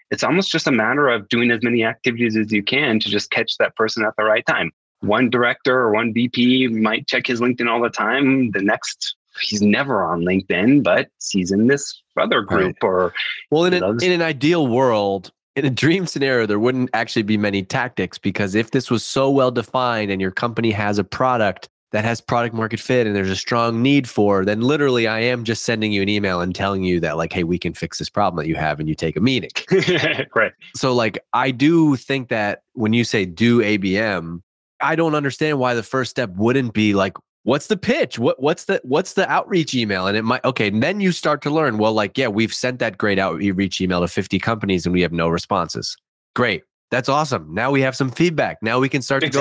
it's almost just a matter of doing as many activities as you can to just catch that person at the right time one director or one VP might check his LinkedIn all the time. The next, he's never on LinkedIn, but he's in this other group or well in, He an in an ideal world in a dream scenario there wouldn't actually be many tactics because if this was so well defined and your company has a product that has product market fit and there's a strong need for then literally i am just sending you an email and telling you that like hey we can fix this problem that you have and you take a meeting right. so like i do think that when you say do abm i don't understand why the first step wouldn't be like what's the pitch what what's the what's the outreach email and it might okay and then you start to learn well like yeah we've sent that great outreach email to 50 companies and we have no responses great that's awesome now we have some feedback now we can start to go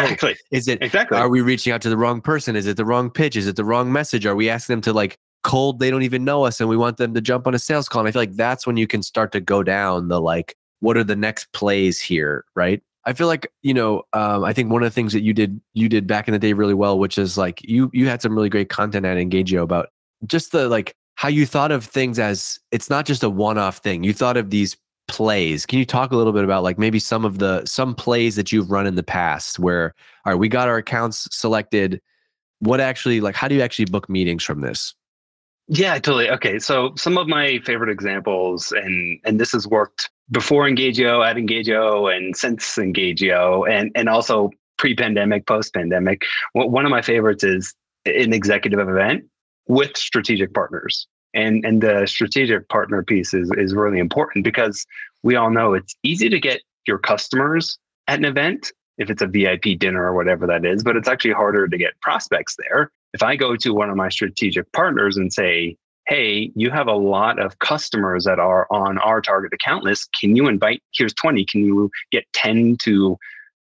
is it Exactly. are we reaching out to the wrong person? Is it the wrong pitch? Is it the wrong message? Are we asking them to like cold? They don't even know us, and we want them to jump on a sales call. And I feel like that's when you can start to go down the like, what are the next plays here, right? I feel like you know, um, I think one of the things that you did you did back in the day really well, which is like you you had some really great content at Engagio about just the like how you thought of things as it's not just a one off thing. You thought of these plays. Can you talk a little bit about like maybe some of the some plays that you've run in the past where all right, we got our accounts selected. What actually like how do you actually book meetings from this? Yeah, totally. Okay, so some of my favorite examples, and and this has worked before Engagio, at Engagio, and since Engagio, and and also pre-pandemic, post-pandemic. One of my favorites is an executive event with strategic partners, and and the strategic partner piece is is really important because we all know it's easy to get your customers at an event if it's a VIP dinner or whatever that is, but it's actually harder to get prospects there. If I go to one of my strategic partners and say, hey, you have a lot of customers that are on our target account list. Can you invite, here's 20, can you get 10 to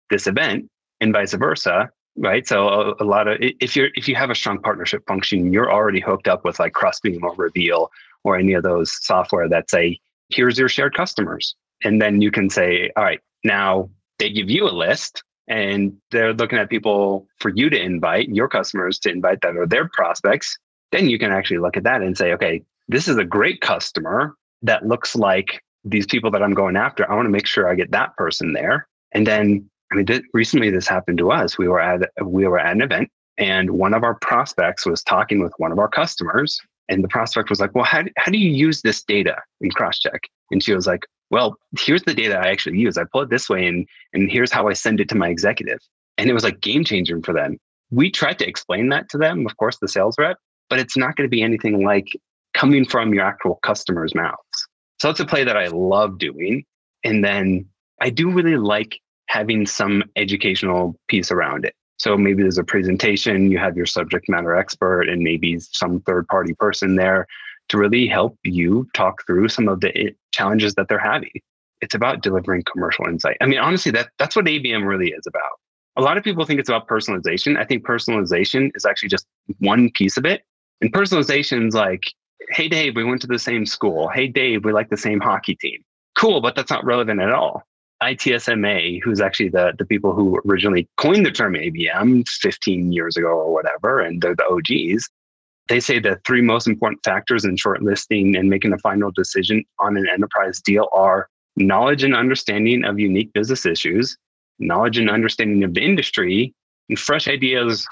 this event and vice versa? Right. So a, a lot of if you're if you have a strong partnership function, you're already hooked up with like Crossbeam or Reveal or any of those software that say, here's your shared customers. And then you can say, all right, now they give you a list and they're looking at people for you to invite, your customers to invite that are their prospects, then you can actually look at that and say, okay, this is a great customer that looks like these people that I'm going after, I want to make sure I get that person there. And then, I mean, th- recently this happened to us. We were at we were at an event, and one of our prospects was talking with one of our customers, and the prospect was like, "Well, how do, how do you use this data in Crosschq?" And she was like, "Well, here's the data I actually use. I pull it this way, and and here's how I send it to my executive." And it was like game changing for them. We tried to explain that to them, of course, the sales rep, but it's not going to be anything like coming from your actual customers' mouths. So that's a play that I love doing. And then I do really like having some educational piece around it. So maybe there's a presentation, you have your subject matter expert and maybe some third party person there to really help you talk through some of the eh, challenges that they're having. It's about delivering commercial insight. I mean, honestly, that, that's what ABM really is about. A lot of people think it's about personalization. I think personalization is actually just one piece of it. And personalization is like, hey, Dave, we went to the same school. Hey, Dave, we like the same hockey team. Cool, but that's not relevant at all. ITSMA, who's actually the, the people who originally coined the term ABM 15 years ago or whatever, and they're the OGs, they say the three most important factors in shortlisting and making a final decision on an enterprise deal are knowledge and understanding of unique business issues, knowledge and understanding of the industry, and fresh ideas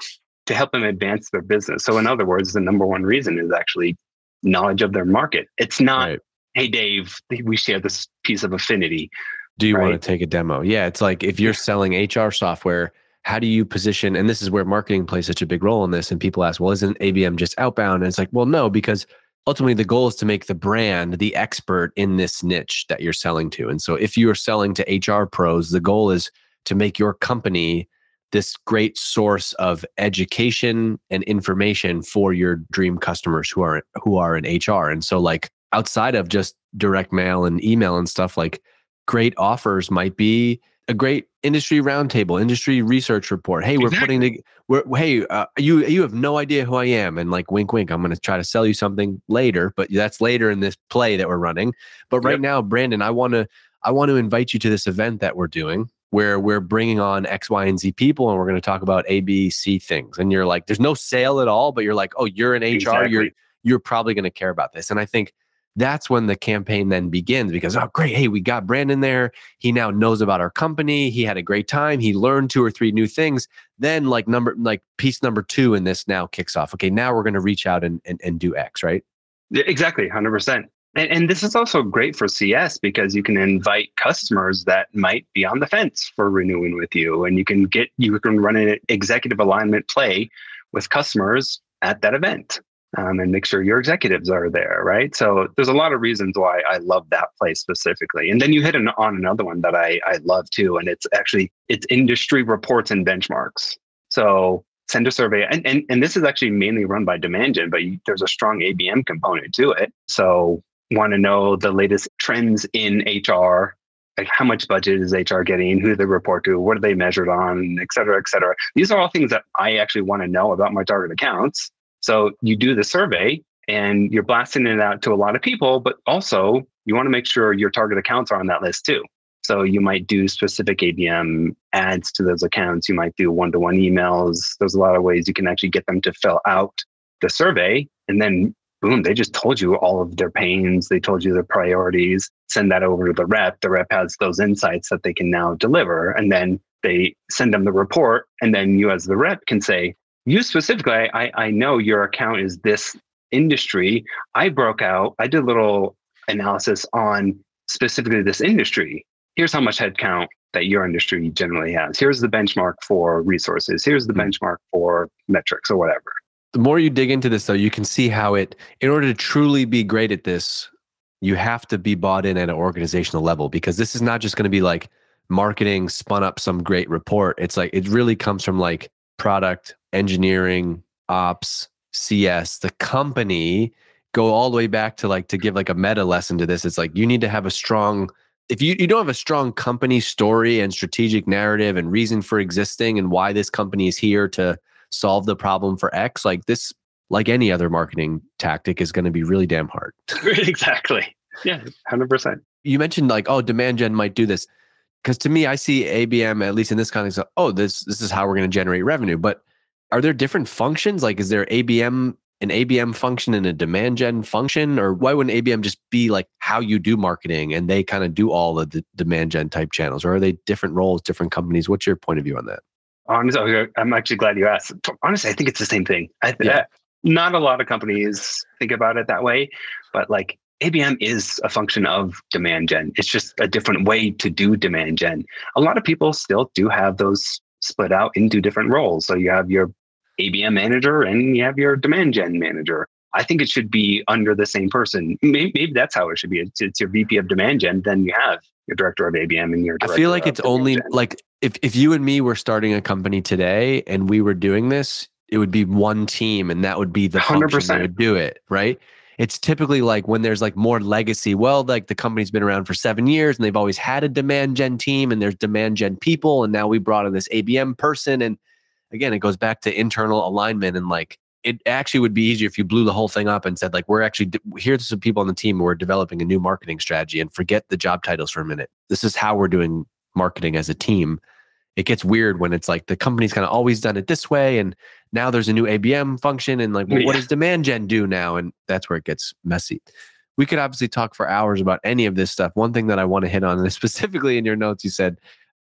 to help them advance their business. So, in other words, the number one reason is actually knowledge of their market. It's not, right. hey, Dave, we share this piece of affinity. Do you right? want to take a demo? Yeah. It's like if you're selling HR software, how do you position? And this is where marketing plays such a big role in this. And people ask, well, isn't ABM just outbound? And it's like, well, no, because ultimately the goal is to make the brand the expert in this niche that you're selling to. And so if you're selling to HR pros, the goal is to make your company this great source of education and information for your dream customers who are who are in HR. And so like outside of just direct mail and email and stuff like great offers might be a great industry roundtable, industry research report. Hey, we're putting the we're hey, uh, you you have no idea who I am and like wink wink, I'm going to try to sell you something later, but that's later in this play that we're running. But right yep. now, Brandon, I want to I want to invite you to this event that we're doing where we're bringing on X, Y, and Z people and we're going to talk about A, B, C things. And you're like, there's no sale at all, but you're like, oh, you're in HR, exactly. you're you're probably going to care about this. And I think that's when the campaign then begins because oh great hey we got brandon there. He now knows about our company. He had a great time. He learned two or three new things. Then like number like piece number two in this now kicks off. Okay now we're going to reach out and, and and do x right? Exactly 100% and, and this is also great for CS because you can invite customers that might be on the fence for renewing with you. And you can get, you can run an executive alignment play with customers at that event um, and make sure your executives are there, right? So there's a lot of reasons why I love that play specifically. And then you hit an, on another one that I, I love too. And it's actually, it's industry reports and benchmarks. So send a survey and, and, and this is actually mainly run by demand gen but there's a strong abm component to it so want to know the latest trends in HR, like how much budget is HR getting, who they report to, what are they measured on, et cetera, et cetera. These are all things that I actually want to know about my target accounts. So you do the survey and you're blasting it out to a lot of people, but also you want to make sure your target accounts are on that list too. So you might do specific ABM ads to those accounts. You might do one-to-one emails. There's a lot of ways you can actually get them to fill out the survey and then boom, they just told you all of their pains. They told you their priorities. Send that over to the rep. The rep has those insights that they can now deliver. And then they send them the report. And then you, as the rep, can say, You specifically, I, I know your account is this industry. I broke out, I did a little analysis on specifically this industry. Here's how much headcount that your industry generally has. Here's the benchmark for resources. Here's the hmm. benchmark for metrics or whatever the more you dig into this though you can see how it in order to truly be great at this you have to be bought in at an organizational level because this is not just going to be like marketing spun up some great report. It's like it really comes from like product engineering ops cs the company. Go all the way back to like to give like a meta lesson to this. It's like you need to have a strong if you, you don't have a strong company story and strategic narrative and reason for existing and why this company is here to solve the problem for X, like this, like any other marketing tactic, is going to be really damn hard. exactly. Yeah, 100%. You mentioned like, oh, demand gen might do this. Because to me, I see ABM, at least in this context, oh, this this is how we're going to generate revenue. But are there different functions? Like, is there ABM an ABM function and a demand gen function? Or why wouldn't ABM just be like how you do marketing and they kind of do all of the demand gen type channels? Or are they different roles, different companies? What's your point of view on that? Honestly, I'm actually glad you asked. Honestly, I think it's the same thing. I, Yeah. Uh, not a lot of companies think about it that way, but like ABM is a function of demand gen. It's just a different way to do demand gen. A lot of people still do have those split out into different roles. So you have your ABM manager and you have your demand gen manager. I think it should be under the same person. Maybe, maybe that's how it should be. It's, it's your VP of demand gen. Then you have your director of ABM and your. I feel like it's only gen. like if, if you and me were starting a company today and we were doing this, it would be one team and that would be the 100%. that would do it, right? It's typically like when there's like more legacy. Well, like the company's been around for seven years and they've always had a demand gen team and there's demand gen people. And now we brought in this ABM person. And again, it goes back to internal alignment and like it actually would be easier if you blew the whole thing up and said, like, we're actually, here's some people on the team who are developing a new marketing strategy and forget the job titles for a minute. This is how we're doing marketing as a team. It gets weird when it's like the company's kind of always done it this way. And now there's a new ABM function. And like, well, what does demand gen do now? And that's where it gets messy. We could obviously talk for hours about any of this stuff. One thing that I want to hit on, and specifically in your notes, you said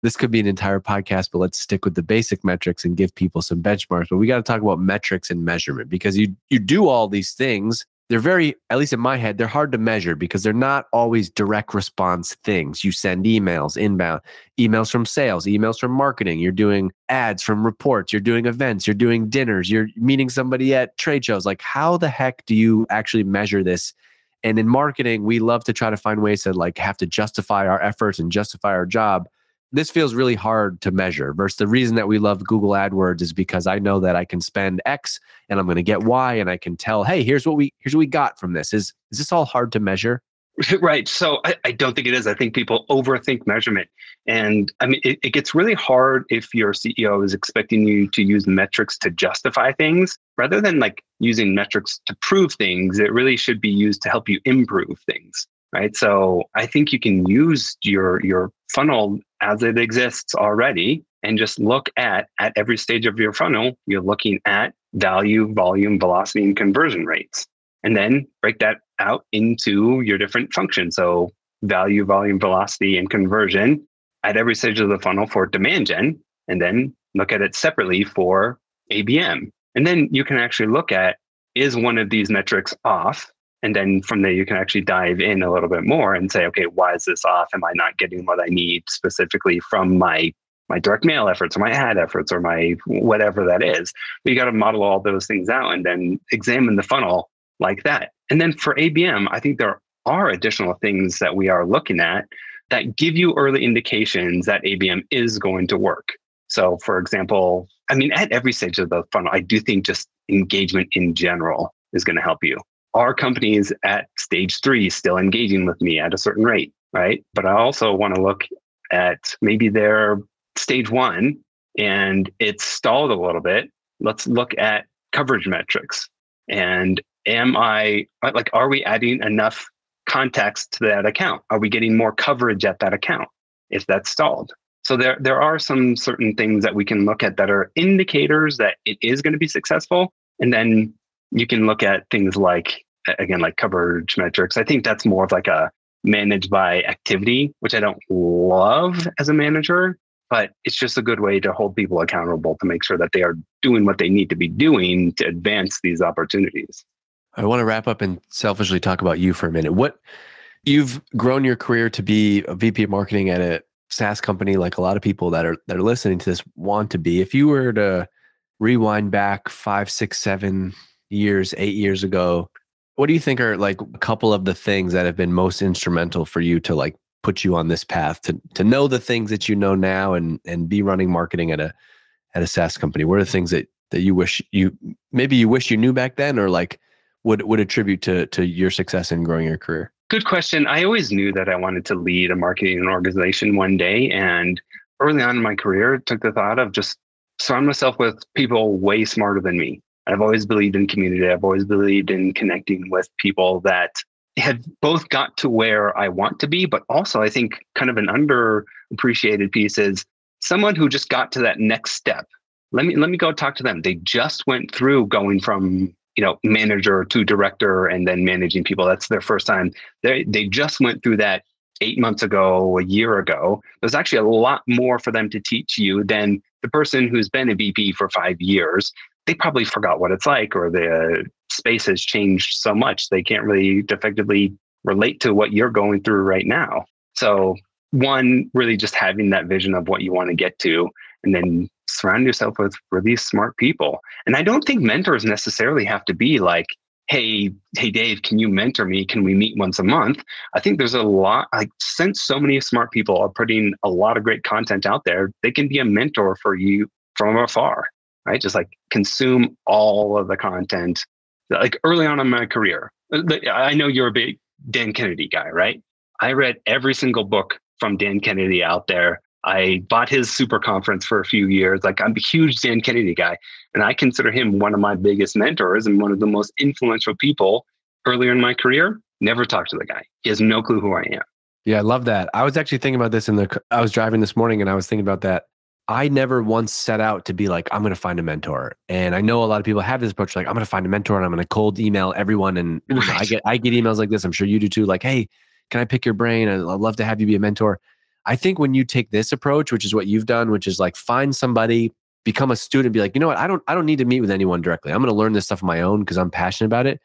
this could be an entire podcast, but let's stick with the basic metrics and give people some benchmarks. But we got to talk about metrics and measurement because you you do all these things. They're very, at least in my head, they're hard to measure because they're not always direct response things. You send emails inbound, emails from sales, emails from marketing. You're doing ads from reports. You're doing events. You're doing dinners. You're meeting somebody at trade shows. Like, how the heck do you actually measure this? And in marketing, we love to try to find ways to like have to justify our efforts and justify our job this feels really hard to measure versus the reason that we love Google AdWords is because I know that I can spend X and I'm going to get Y and I can tell, hey, here's what we here's what we got from this. Is is this all hard to measure? Right. So I, I don't think it is. I think people overthink measurement. And I mean, it, it gets really hard if your CEO is expecting you to use metrics to justify things rather than like using metrics to prove things. It really should be used to help you improve things. Right. So I think you can use your your funnel as it exists already and just look at at every stage of your funnel, you're looking at value, volume, velocity, and conversion rates and then break that out into your different functions. So value, volume, velocity, and conversion at every stage of the funnel for demand gen, and then look at it separately for ABM. And then you can actually look at is one of these metrics off? And then from there, you can actually dive in a little bit more and say, okay, why is this off? Am I not getting what I need specifically from my my direct mail efforts or my ad efforts or my whatever that is? But you got to model all those things out and then examine the funnel like that. And then for ABM, I think there are additional things that we are looking at that give you early indications that ABM is going to work. So, for example, I mean, at every stage of the funnel, I do think just engagement in general is going to help you. Are companies at stage three still engaging with me at a certain rate? Right. But I also want to look at maybe they're stage one and it's stalled a little bit. Let's look at coverage metrics. And am I like, are we adding enough context to that account? Are we getting more coverage at that account if that's stalled? So there, there are some certain things that we can look at that are indicators that it is going to be successful. And then you can look at things like, again, like coverage metrics. I think that's more of like a managed by activity, which I don't love as a manager, but it's just a good way to hold people accountable to make sure that they are doing what they need to be doing to advance these opportunities. I want to wrap up and selfishly talk about you for a minute. What you've grown your career to be a VP of marketing at a SaaS company, like a lot of people that are that are listening to this want to be. If you were to rewind back five, six, seven years, eight years ago, what do you think are like a couple of the things that have been most instrumental for you to like put you on this path to to know the things that you know now and and be running marketing at a at a SaaS company? What are the things that that you wish you maybe you wish you knew back then or like would would attribute to to your success in growing your career? Good question. I always knew that I wanted to lead a marketing organization one day. And early on in my career, took the thought of just surround myself with people way smarter than me. I've always believed in community. I've always believed in connecting with people that have both got to where I want to be, but also I think kind of an underappreciated piece is someone who just got to that next step. Let me let me go talk to them. They just went through going from you know, manager to director and then managing people. That's their first time. They they just went through that eight months ago, a year ago. There's actually a lot more for them to teach you than the person who's been a VP for five years. They probably forgot what it's like, or the space has changed so much they can't really effectively relate to what you're going through right now. So, one, really just having that vision of what you want to get to, and then surround yourself with really smart people. And I don't think mentors necessarily have to be like, hey, hey, Dave, can you mentor me? Can we meet once a month? I think there's a lot, like, since so many smart people are putting a lot of great content out there, they can be a mentor for you from afar, right? Just like consume all of the content. Like early on in my career, uh, I know you're a big Dan Kennedy guy, right? I read every single book from Dan Kennedy out there. I bought his super conference for a few years. Like I'm a huge Dan Kennedy guy, and I consider him one of my biggest mentors and one of the most influential people earlier in my career. Never talked to the guy. He has no clue who I am. Yeah, I love that. I was actually thinking about this in the. I was driving this morning, and I was thinking about that. I never once set out to be like, I'm going to find a mentor. And I know a lot of people have this approach, like I'm going to find a mentor, and I'm going to cold email everyone. And you know, I get I get emails like this. I'm sure you do too. Like, hey, can I pick your brain? I'd love to have you be a mentor. I think when you take this approach, which is what you've done, which is like find somebody, become a student, be like, you know what, I don't, I don't need to meet with anyone directly. I'm going to learn this stuff on my own because I'm passionate about it.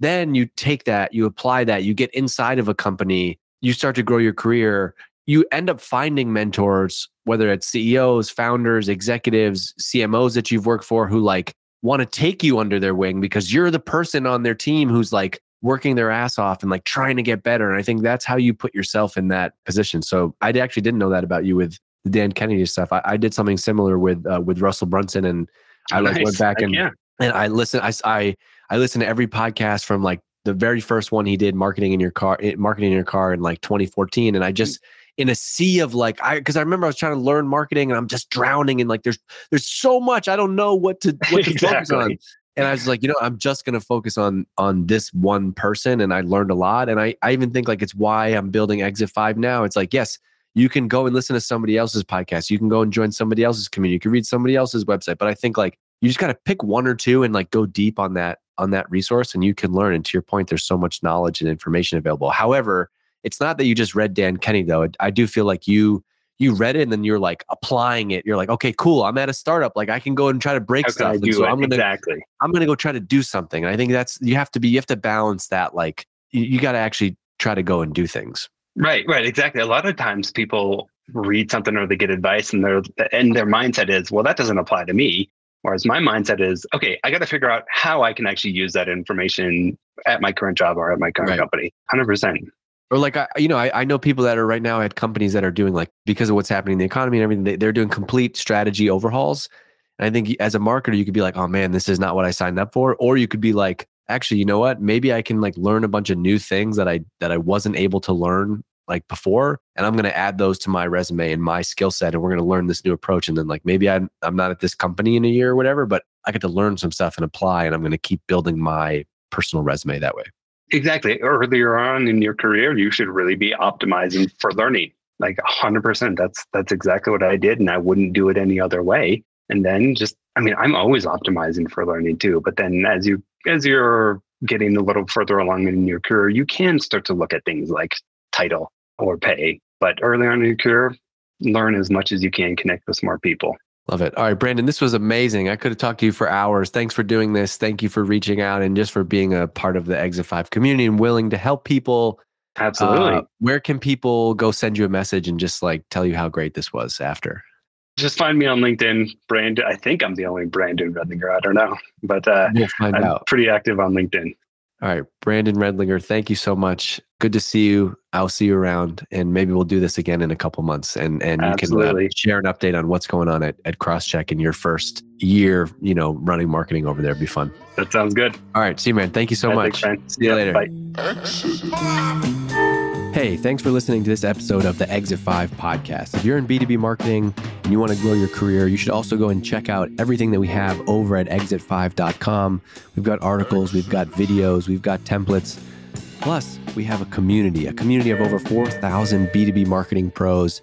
Then you take that, you apply that, you get inside of a company, you start to grow your career. You end up finding mentors, whether it's CEOs, founders, executives, CMOs that you've worked for who like want to take you under their wing because you're the person on their team who's like working their ass off and like trying to get better. And I think that's how you put yourself in that position. So I actually didn't know that about you with the Dan Kennedy stuff. I, I did something similar with uh, with Russell Brunson, and I like Nice. went back and yeah. and I listened. I I I listened to every podcast from like the very first one he did, marketing in your car, eh, marketing in your car in like 2014, and I just in a sea of like I because I remember I was trying to learn marketing and I'm just drowning in like there's there's so much I don't know what to what to focus on. And I was like, you know, I'm just gonna focus on on this one person, and I learned a lot. And I I even think like it's why I'm building Exit Five now. It's like yes, you can go and listen to somebody else's podcast, you can go and join somebody else's community, you can read somebody else's website. But I think like you just gotta pick one or two and like go deep on that on that resource, and you can learn. And to your point, there's so much knowledge and information available. However, it's not that you just read Dan Kenny though. I- do feel like you you read it and then you're like applying it. You're like, okay, cool. I'm at a startup. Like I can go and try to break How stuff. So it? I'm gonna exactly. I'm gonna go try to do something. And I think that's you have to be you have to balance that. Like you, you got to actually try to go and do things. Right, right, exactly. A lot of times people read something or they get advice and their and their mindset is, well, that doesn't apply to me. Whereas my mindset is, okay, I got to figure out how I can actually use that information at my current job or at my current Right. company. Hundred percent. Or like I, you know, I, I know people that are right now at companies that are doing like because of what's happening in the economy and everything, they, they're doing complete strategy overhauls. And I think as a marketer, you could be like, oh man, this is not what I signed up for. Or you could be like, actually, you know what? Maybe I can like learn a bunch of new things that I that I wasn't able to learn like before, and I'm going to add those to my resume and my skill set, and we're going to learn this new approach. And then like maybe I'm I'm not at this company in a year or whatever, but I get to learn some stuff and apply, and I'm going to keep building my personal resume that way. Exactly. Earlier on in your career, you should really be optimizing for learning. Like hundred percent. That's that's exactly what I did, and I wouldn't do it any other way. And then just, I mean, I'm always optimizing for learning too. But then as you as you're getting a little further along in your career, you can start to look at things like title or pay. But early on in your career, learn as much as you can, connect with smart people. Love it. All right, Brandon, this was amazing. I could have talked to you for hours. Thanks for doing this. Thank you for reaching out and just for being a part of the Exit 5 community and willing to help people. Absolutely. Uh, where can people go send you a message and just like tell you how great this was after? just find me on LinkedIn. Brand, I think I'm the only Brandon Redlinger. I don't know, but uh, We'll find I'm out. pretty active on LinkedIn. All right, Brandon Redlinger, thank you so much. Good to see you. I'll see you around and maybe we'll do this again in a couple months and and you can uh, share an update on what's going on at, at Crosschq in your first year, you know, running marketing over there. It'd be fun. That sounds good. All right, see you, man. Thank you so Yeah, much. thanks. See you Yeah, later. Bye. Hey, thanks for listening to this episode of the Exit 5 podcast. If you're in B2B marketing and you want to grow your career, you should also go and check out everything that we have over at exit5.com. We've got articles, we've got videos, we've got templates. Plus, we have a community, a community of over 4,000 B2B marketing pros.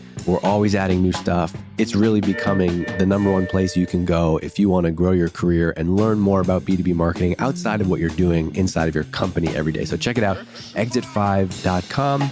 We're always adding new stuff. It's really becoming the number one place you can go if you want to grow your career and learn more about B2B marketing outside of what you're doing inside of your company every day. So check it out, exit5.com.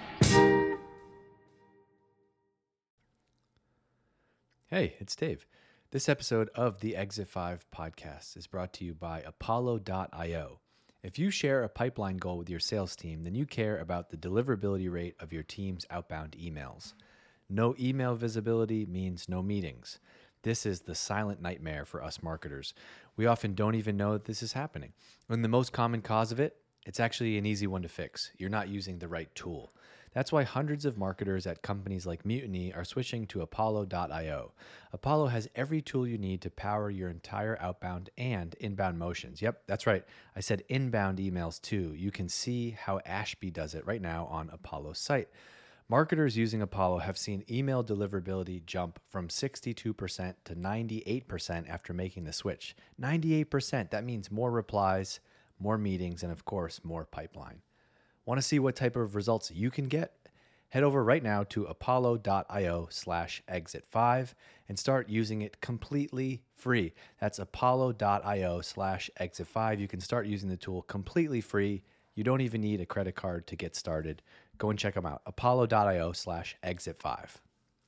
Hey, it's Dave. This episode of the Exit 5 podcast is brought to you by Apollo.io. If you share a pipeline goal with your sales team, then you care about the deliverability rate of your team's outbound emails. No email visibility means no meetings. This is the silent nightmare for us marketers. We often don't even know that this is happening. And the most common cause of it, it's actually an easy one to fix. You're not using the right tool. That's why hundreds of marketers at companies like Mutiny are switching to Apollo.io. Apollo has every tool you need to power your entire outbound and inbound motions. Yep, that's right. I said inbound emails too. You can see how Ashby does it right now on Apollo's site. Marketers using Apollo have seen email deliverability jump from 62% to 98% after making the switch. 98%, that means more replies, more meetings, and of course, more pipeline. Want to see what type of results you can get? Head over right now to apollo.io slash exit5 and start using it completely free. That's apollo.io slash exit5. You can start using the tool completely free. You don't even need a credit card to get started. Go and check them out. apollo.io slash exit5.